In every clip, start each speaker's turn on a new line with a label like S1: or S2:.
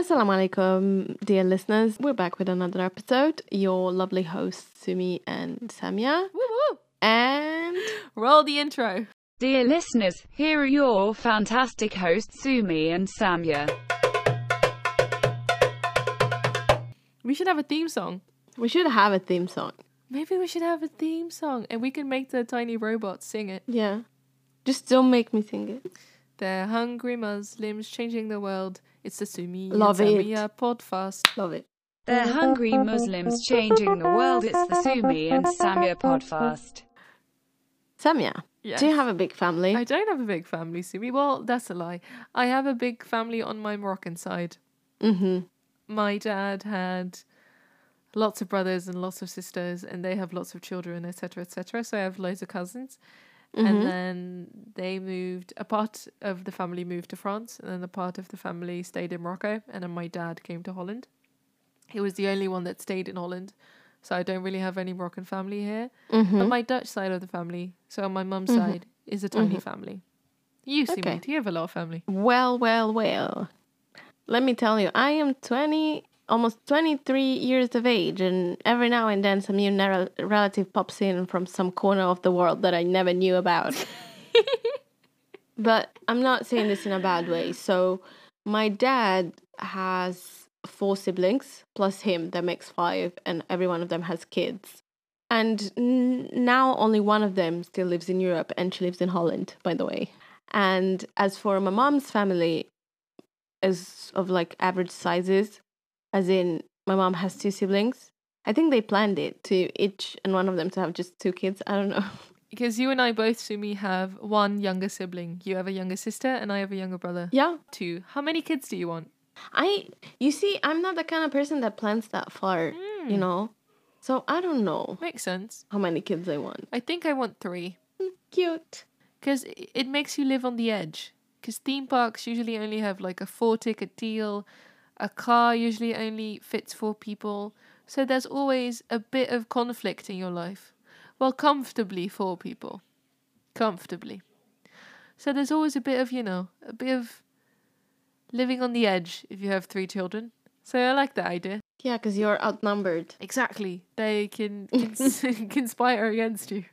S1: Assalamu alaikum, dear listeners. We're back with another episode. Your lovely hosts, Sumi and Samia.
S2: Woo woo!
S1: And
S2: Roll the intro.
S3: Dear listeners, here are your fantastic hosts Sumi and Samia.
S2: We should have a theme song.
S1: we should have a theme song.
S2: Maybe we should have a theme song and we can make the tiny robots sing it.
S1: Yeah. Just don't make me sing it.
S2: They're hungry Muslims changing the world. It's the Sumi
S1: Love
S2: and
S1: it.
S2: Podcast.
S1: Love it.
S3: They're hungry Muslims changing the world. It's the Sumi and Samia podcast.
S1: Samia,
S2: Yes.
S1: do you have a big family?
S2: I don't have a big family, Sumi. Well, that's a lie. I have a big family on my Moroccan side.
S1: mm-hmm.
S2: My dad had lots of brothers and lots of sisters, and they have lots of children, etc., etc. So I have loads of cousins. And mm-hmm. then they moved. A part of the family moved to France, and then a part of the family stayed in Morocco. And then my dad came to Holland. He was the only one that stayed in Holland, so I don't really have any Moroccan family here.
S1: Mm-hmm.
S2: But my Dutch side of the family, so on my mum's mm-hmm. side, is a mm-hmm. tiny family. You see
S1: Okay.
S2: you have a lot of family?
S1: Well, well, well. Let me tell you, I am 20, almost 23 years of age, and every now and then some new rel- relative pops in from some corner of the world that I never knew about. but I'm not saying this in a bad way. So, my dad has four siblings plus him, that makes five, and every one of them has kids. And n- now only one of them still lives in Europe, and she lives in Holland, by the way. And as for my mom's family, is of like average sizes, as in my mom has two siblings. I think they planned it to each and one of them to have just two kids. I don't know.
S2: Because you and I both, Sumi, have one younger sibling. You have a younger sister, and I have a younger brother.
S1: Yeah,
S2: Two. How many kids do you want?
S1: I. You see, I'm not the kind of person that plans that far. You hmm. know, so I don't know
S2: Makes sense.
S1: how many kids I want.
S2: I think I want three.
S1: Mm, cute.
S2: Because it makes you live on the edge. Because theme parks usually only have like a four ticket deal. A car usually only fits four people. So there's always a bit of conflict in your life. Well, comfortably four people. Comfortably. So there's always a bit of, you know, a bit of living on the edge if you have three children. So I like that idea.
S1: Yeah, because you're outnumbered.
S2: Exactly. They can cons- conspire against you.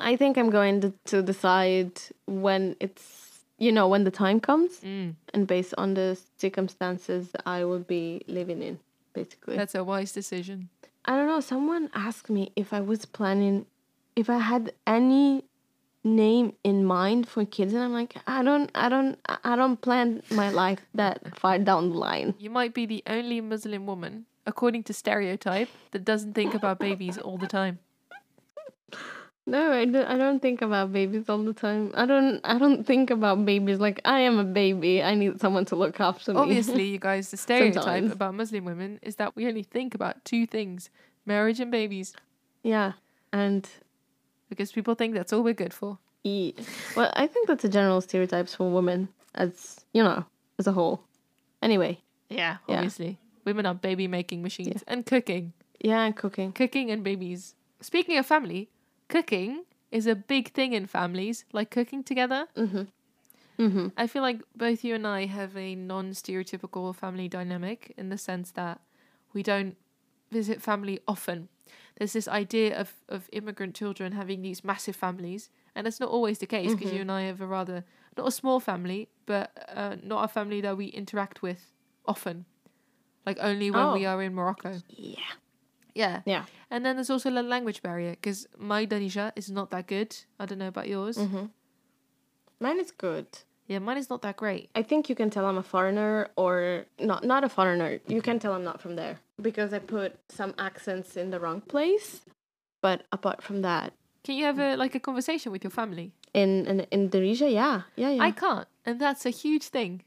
S1: I think I'm going to, to decide when it's, you know, when the time comes,
S2: Mm,
S1: and based on the circumstances that I will be living in, basically.
S2: that's a wise decision.
S1: I don't know. Someone asked me if I was planning, if I had any name in mind for kids, and I'm like, I don't, I don't, I don't plan my life that far down the line.
S2: You might be the only Muslim woman, according to stereotype, that doesn't think about babies all the time.
S1: No, I don't, I don't think about babies all the time. I don't, I don't think about babies like I am a baby. I need someone to look after me.
S2: Obviously, you guys, the stereotype
S1: Sometimes.
S2: about Muslim women is that we only think about two things marriage and babies,
S1: yeah, and
S2: because people think that's all we're good for.
S1: e- well, I think that's a general stereotypes for women as you know as a whole. Anyway,
S2: Yeah,
S1: Yeah.
S2: obviously. Women are baby making machines and cooking.
S1: yeah, and cooking.
S2: Cooking and babies. Speaking of family, cooking is a big thing in families, like cooking together.
S1: Mm-hmm. Mm-hmm.
S2: I feel like both you and I have a non stereotypical family dynamic in the sense that we don't visit family often. There's this idea of, of immigrant children having these massive families, and that's not always the case because you and I have a rather, not a small family, but uh, not a family that we interact with often. Like only when we
S1: Oh.
S2: are in Morocco.
S1: Yeah.
S2: Yeah.
S1: Yeah.
S2: And then there's also the language barrier because my Darija is not that good. I don't know about yours.
S1: Mm-hmm. Mine is good.
S2: Yeah, mine is not that great.
S1: I think you can tell I'm a foreigner or not not a foreigner. You can tell I'm not from there because I put some accents in the wrong place. But apart from that,
S2: Can you have a like a conversation with your family?
S1: in in in Darija, yeah, yeah, yeah.
S2: I can't, and that's a huge thing.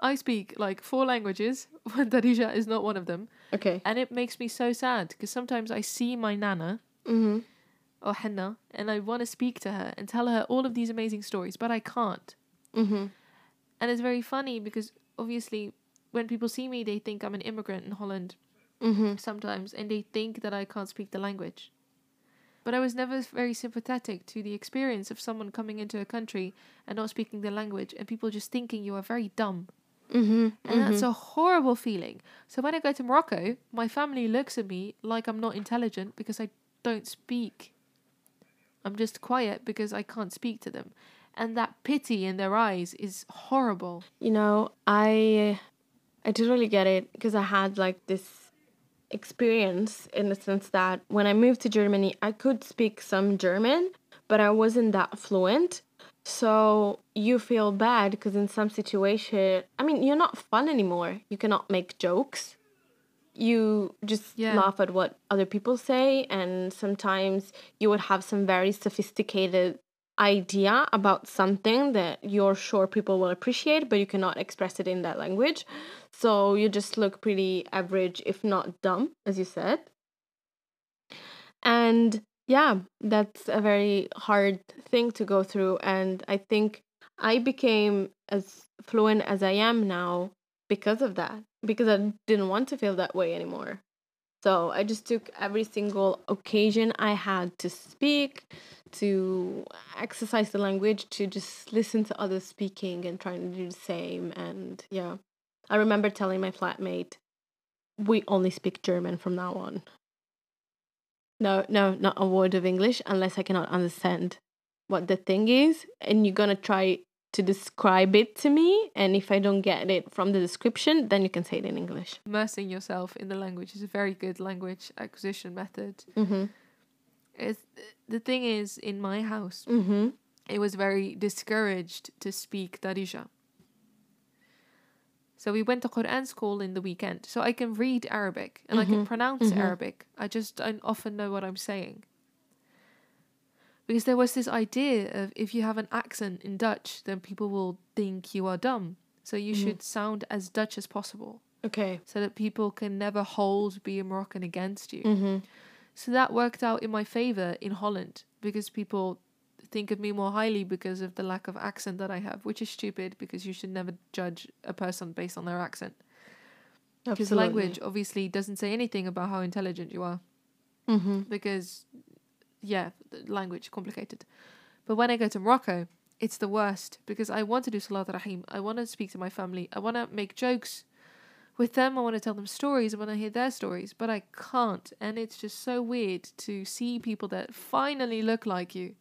S2: I speak like four languages, but Darija is not one of them,
S1: okay.
S2: and it makes me so sad because sometimes I see my nana
S1: Mm-hmm.
S2: or henna, and I want to speak to her and tell her all of these amazing stories, but I can't.
S1: Mm-hmm.
S2: And it's very funny because obviously, when people see me, they think I'm an immigrant in Holland
S1: Mm-hmm.
S2: sometimes, and they think that I can't speak the language. But I was never very sympathetic to the experience of someone coming into a country and not speaking the language, and people just thinking you are very dumb.
S1: Mm-hmm.
S2: And that's a horrible feeling. So when I go to Morocco, my family looks at me like I'm not intelligent because I don't speak. I'm just quiet because I can't speak to them. And that pity in their eyes is horrible.
S1: You know, I I totally get it because I had like this experience in the sense that when I moved to Germany, I could speak some German, but I wasn't that fluent. So you feel bad because in some situation, I mean, you're not fun anymore. You cannot make jokes. You just
S2: Yeah.
S1: laugh at what other people say, and sometimes you would have some very sophisticated idea about something that you're sure people will appreciate, but you cannot express it in that language. So you just look pretty average, if not dumb, as you said. And yeah, that's a very hard thing to go through. And I think I became as fluent as I am now because of that, because I didn't want to feel that way anymore. So I just took every single occasion I had to speak, to exercise the language, to just listen to others speaking and trying to do the same. And yeah, I remember telling my flatmate, we only speak German from now on. No, no, not a word of English unless I cannot understand what the thing is. And you're going to try to describe it to me. And if I don't get it from the description, then you can say it in English.
S2: Immersing yourself in the language is a very good language acquisition method.
S1: Mm-hmm.
S2: It's, the thing is, in my house,
S1: Mm-hmm.
S2: it was very discouraged to speak Darija. So we went to Quran school in the weekend. So I can read Arabic and I can mm-hmm. pronounce mm-hmm. Arabic. I just don't often know what I'm saying. Because there was this idea of if you have an accent in Dutch, then people will think you are dumb. So you mm. should sound as Dutch as possible
S1: Okay.
S2: so that people can never hold being Moroccan against you.
S1: Mm-hmm.
S2: So that worked out in my favor in Holland because people think of me more highly because of the lack of accent that I have, which is stupid because you should never judge a person based on their accent. Because language obviously doesn't say anything about how intelligent you are.
S1: Mm-hmm.
S2: Because, yeah, language complicated. But when I go to Morocco, it's the worst because I want to do Salat Rahim. I want to speak to my family. I want to make jokes with them. I want to tell them stories. I want to hear their stories, but I can't. And it's just so weird to see people that finally look like you.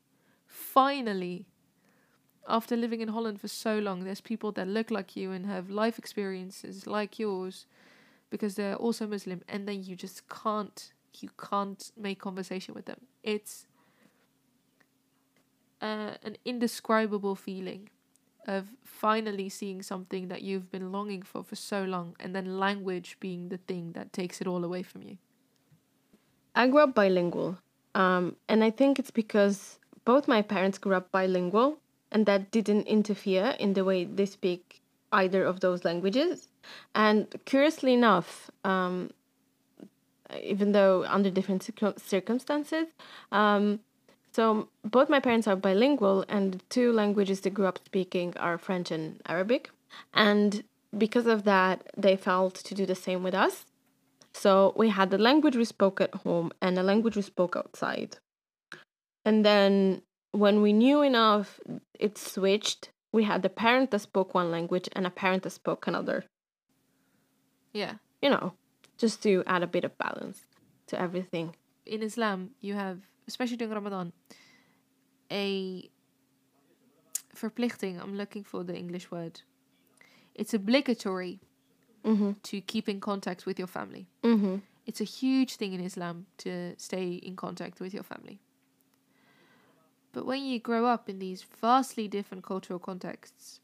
S2: Finally. After living in Holland for so long, there's people that look like you and have life experiences like yours because they're also Muslim, and then you just can't you can't make conversation with them. It's uh, an indescribable feeling of finally seeing something that you've been longing for for so long, and then language being the thing that takes it all away from you.
S1: I grew up bilingual. Um, and I think it's because both my parents grew up bilingual and that didn't interfere in the way they speak either of those languages. And curiously enough, um, even though under different circumstances, um, so both my parents are bilingual, and the two languages they grew up speaking are French and Arabic. And because of that, they felt to do the same with us. So we had the language we spoke at home and the language we spoke outside. And then when we knew enough, it switched. We had a parent that spoke one language and a parent that spoke another.
S2: Yeah.
S1: You know, just to add a bit of balance to everything.
S2: In Islam, you have, especially during Ramadan, a verplichting. I'm looking for the English word. It's obligatory
S1: Mm-hmm.
S2: to keep in contact with your family.
S1: Mm-hmm.
S2: It's a huge thing in Islam to stay in contact with your family. But when you grow up in these vastly different cultural contexts,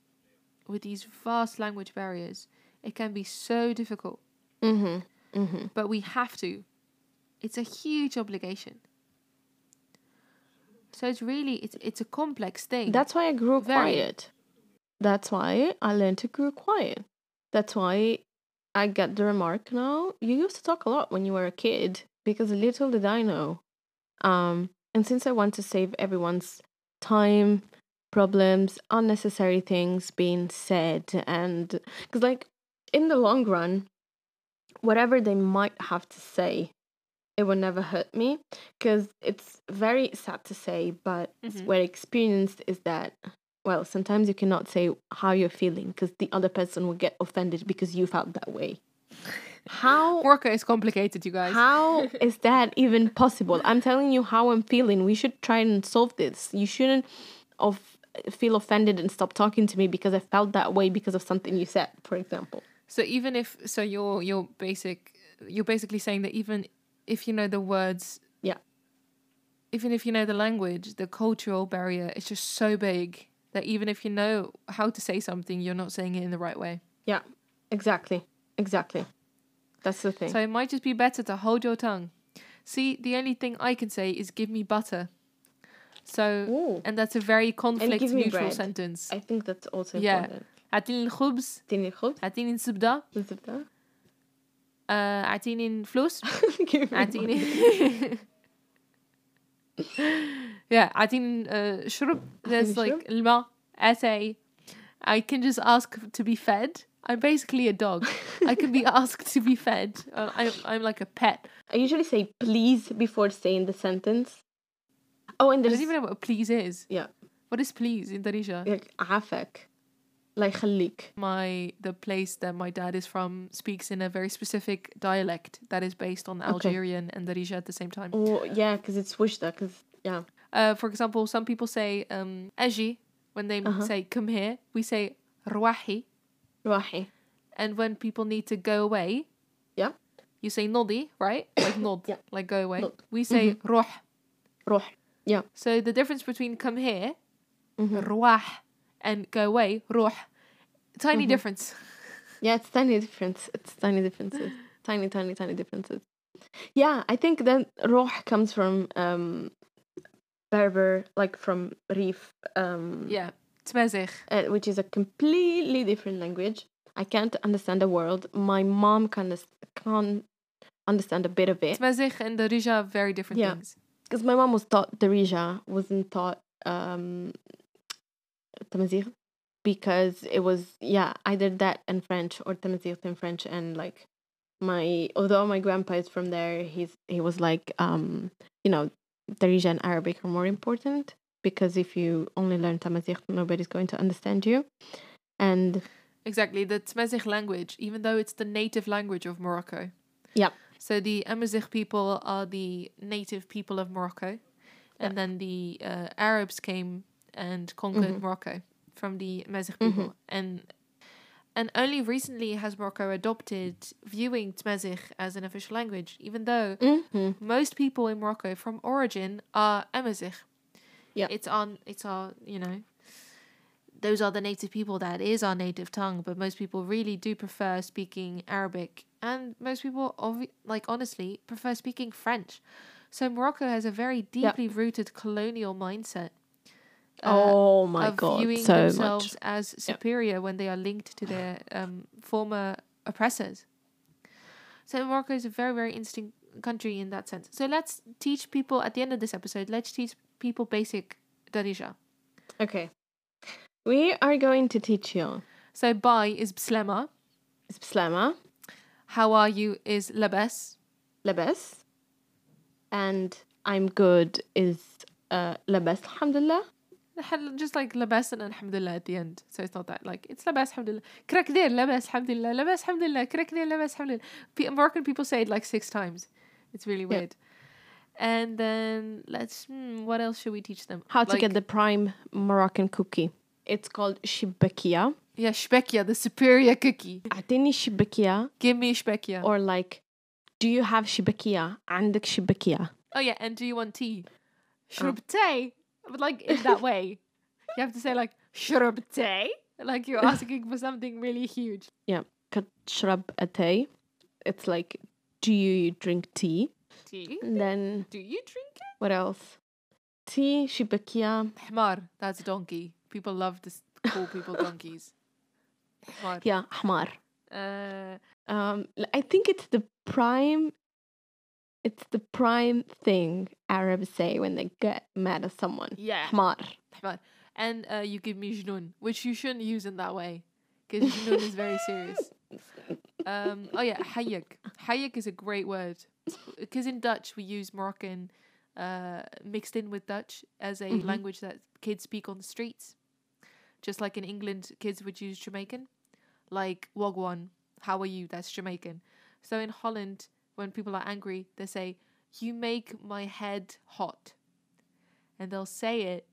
S2: with these vast language barriers, it can be so difficult.
S1: Mm-hmm. Mm-hmm.
S2: But we have to. It's a huge obligation. So it's really it's it's a complex thing.
S1: That's why I grew
S2: Very.
S1: quiet. That's why I learned to grow quiet. That's why I get the remark now. You used to talk a lot when you were a kid because little did I know. Um, and since I want to save everyone's time, problems, unnecessary things being said, and because, like, in the long run, whatever they might have to say, it will never hurt me because it's very sad to say, but
S2: Mhm.
S1: what I experienced is that well, sometimes you cannot say how you're feeling because the other person will get offended because you felt that way. How
S2: Morocco is complicated, you guys.
S1: how is that even possible? I'm telling you how I'm feeling. We should try and solve this. You shouldn't of feel offended and stop talking to me because I felt that way because of something you said, for example.
S2: So even if so, you're you're basic. You're basically saying that even if you know the words,
S1: Yeah.
S2: even if you know the language, the cultural barrier is just so big that even if you know how to say something, you're not saying it in the right way.
S1: Yeah. Exactly. Exactly. That's the thing.
S2: So it might just be better to hold your tongue. See, the only thing I can say is give me butter. So,
S1: Ooh.
S2: and that's a very conflict
S1: give me
S2: neutral
S1: bread.
S2: sentence.
S1: I think that's also
S2: Yeah.
S1: important.
S2: اعطيني الخبز
S1: اعطيني الخبز
S2: اعطيني الزبدة
S1: بالزبدة.
S2: آه، اعطيني الفلوس
S1: Give me
S2: اعطيني yeah اعطيني uh, شرب there's
S1: أعطيني
S2: like الماء essay I can just ask to be fed I'm basically a dog. I can be asked to be fed. Uh, I'm, I'm like a pet.
S1: I usually say please before saying the sentence. Oh, and there's...
S2: I don't even know what please is.
S1: Yeah.
S2: What is please in Indonesia?
S1: Like afek. Like khalik.
S2: My, the place that my dad is from speaks in a very specific dialect that is based on Algerian okay. and Indonesia at the same time.
S1: Oh, yeah, because it's Wishda, because, yeah.
S2: Uh, for example, some people say um, eji when they
S1: uh-huh.
S2: say come here. We say ruahi
S1: Right.
S2: And when people need to go away,
S1: yeah,
S2: you say nodi, right? Like nod,
S1: yeah.
S2: like go away.
S1: Nod.
S2: We say mm-hmm.
S1: roh. Roh. Yeah.
S2: So the difference between come here, mm-hmm. and go away, roh. Tiny
S1: mm-hmm.
S2: difference.
S1: Yeah, it's tiny difference. It's tiny differences. tiny, tiny, tiny differences. Yeah, I think that roh comes from um Berber, like from Rif. Um,
S2: yeah,
S1: uh, which is a completely different language. I can't understand a word. My mom can can understand a bit of it
S2: Tamazight and the are very different
S1: Yeah.
S2: things.
S1: because my mom was taught Darija, wasn't taught um because it was yeah either that and French or Tamazight and French and like my although my grandpa is from there he's he was like um you know Darija and Arabic are more important because if you only learn Tamazight nobody's going to understand you and
S2: Exactly, the Tamazight language, even though it's the native language of Morocco.
S1: Yep.
S2: So the Amazigh people are the native people of Morocco, and
S1: Yeah.
S2: then the uh, Arabs came and conquered
S1: Mhm.
S2: Morocco from the Amazigh people,
S1: Mhm.
S2: and and only recently has Morocco adopted viewing Tamazight as an official language, even though
S1: Mhm.
S2: most people in Morocco from origin are Amazigh.
S1: Yeah.
S2: It's on it's our you know those are the native people that is our native tongue, but most people really do prefer speaking Arabic and most people obvi- like honestly prefer speaking French. So Morocco has a very deeply rooted colonial mindset. uh,
S1: oh my
S2: of
S1: god
S2: viewing
S1: so
S2: themselves
S1: much
S2: as superior when they are linked to their um, former oppressors. So Morocco is a very, very interesting country in that sense. So let's teach people at the end of this episode. Let's teach people basic Darija.
S1: Okay. We are going to teach you.
S2: So bye is bslema.
S1: Is bslema.
S2: How are you is lebes.
S1: Lebes. And I'm good is uh, lebes
S2: alhamdulillah. Just like labas and alhamdulillah at the end. So it's not that like it's labas alhamdulillah. Krakdir labas alhamdulillah. Labas alhamdulillah. Krakdir labas alhamdulillah. American people say it like six times. It's really weird.
S1: Yeah
S2: weird. And then let's hmm, what else should we teach them?
S1: how to
S2: Like-
S1: get the prime Moroccan cookie it's called shibakia
S2: Yeah, shbekia, the superior cookie.
S1: أعطيني shibakia
S2: Give me shbekia.
S1: or like do you have shibakia عندك shibakia
S2: oh yeah, and do you want tea? Shrubte. But like in that way. You have to say like shrubte. Like you're asking for something really huge.
S1: كتشرب اتاي it's like do you drink tea
S2: Tea.
S1: And then.
S2: Do you drink it?
S1: What else? Tea, Shibakia.
S2: Hmar. That's donkey. People love to call people donkeys. Hmar.
S1: Yeah, Hmar.
S2: Uh,
S1: um, I think it's the prime. It's the prime thing Arabs say when they get mad at someone.
S2: Yeah.
S1: Hmar.
S2: Hmar. And uh, you give me jnun, which you shouldn't use in that way, because jnun is very serious. Um, oh yeah, hayek. Hayek is a great word. Because in Dutch we use Moroccan uh, mixed in with Dutch as a
S1: Mhm.
S2: language that kids speak on the streets. just like in England, kids would use Jamaican, like Wagwan. How are you? That's Jamaican. So in Holland, when people are angry, they say, "You make my head hot," and they'll say it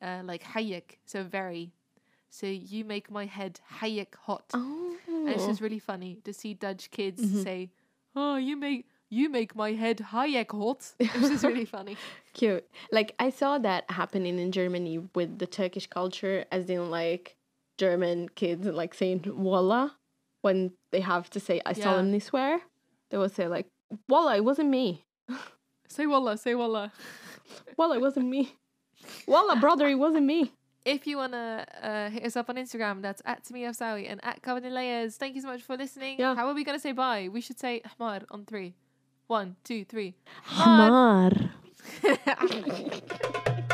S2: uh, like hayek, so very. So you make my head hayek hot.
S1: Oh.
S2: And it's just really funny to see Dutch kids say, "Oh, you make you make my head hayek hot." Which is really funny.
S1: Cute. Like I saw that happening in Germany with the Turkish culture, as in like German kids like saying "Wallah" when they have to say "I
S2: Yeah.
S1: solemnly swear." They will say like "Wallah, it wasn't me.
S2: Say wallah, say wallah.
S1: Wallah, it wasn't me. Wallah, brother, it wasn't me."
S2: If you wanna uh, hit us up on Instagram, that's at Tamia Sawi and at Covered in Layers. Thank you so much for listening.
S1: Yeah.
S2: How are we gonna say bye? We should say Ahmar on three. One, two, three.
S1: Hamar.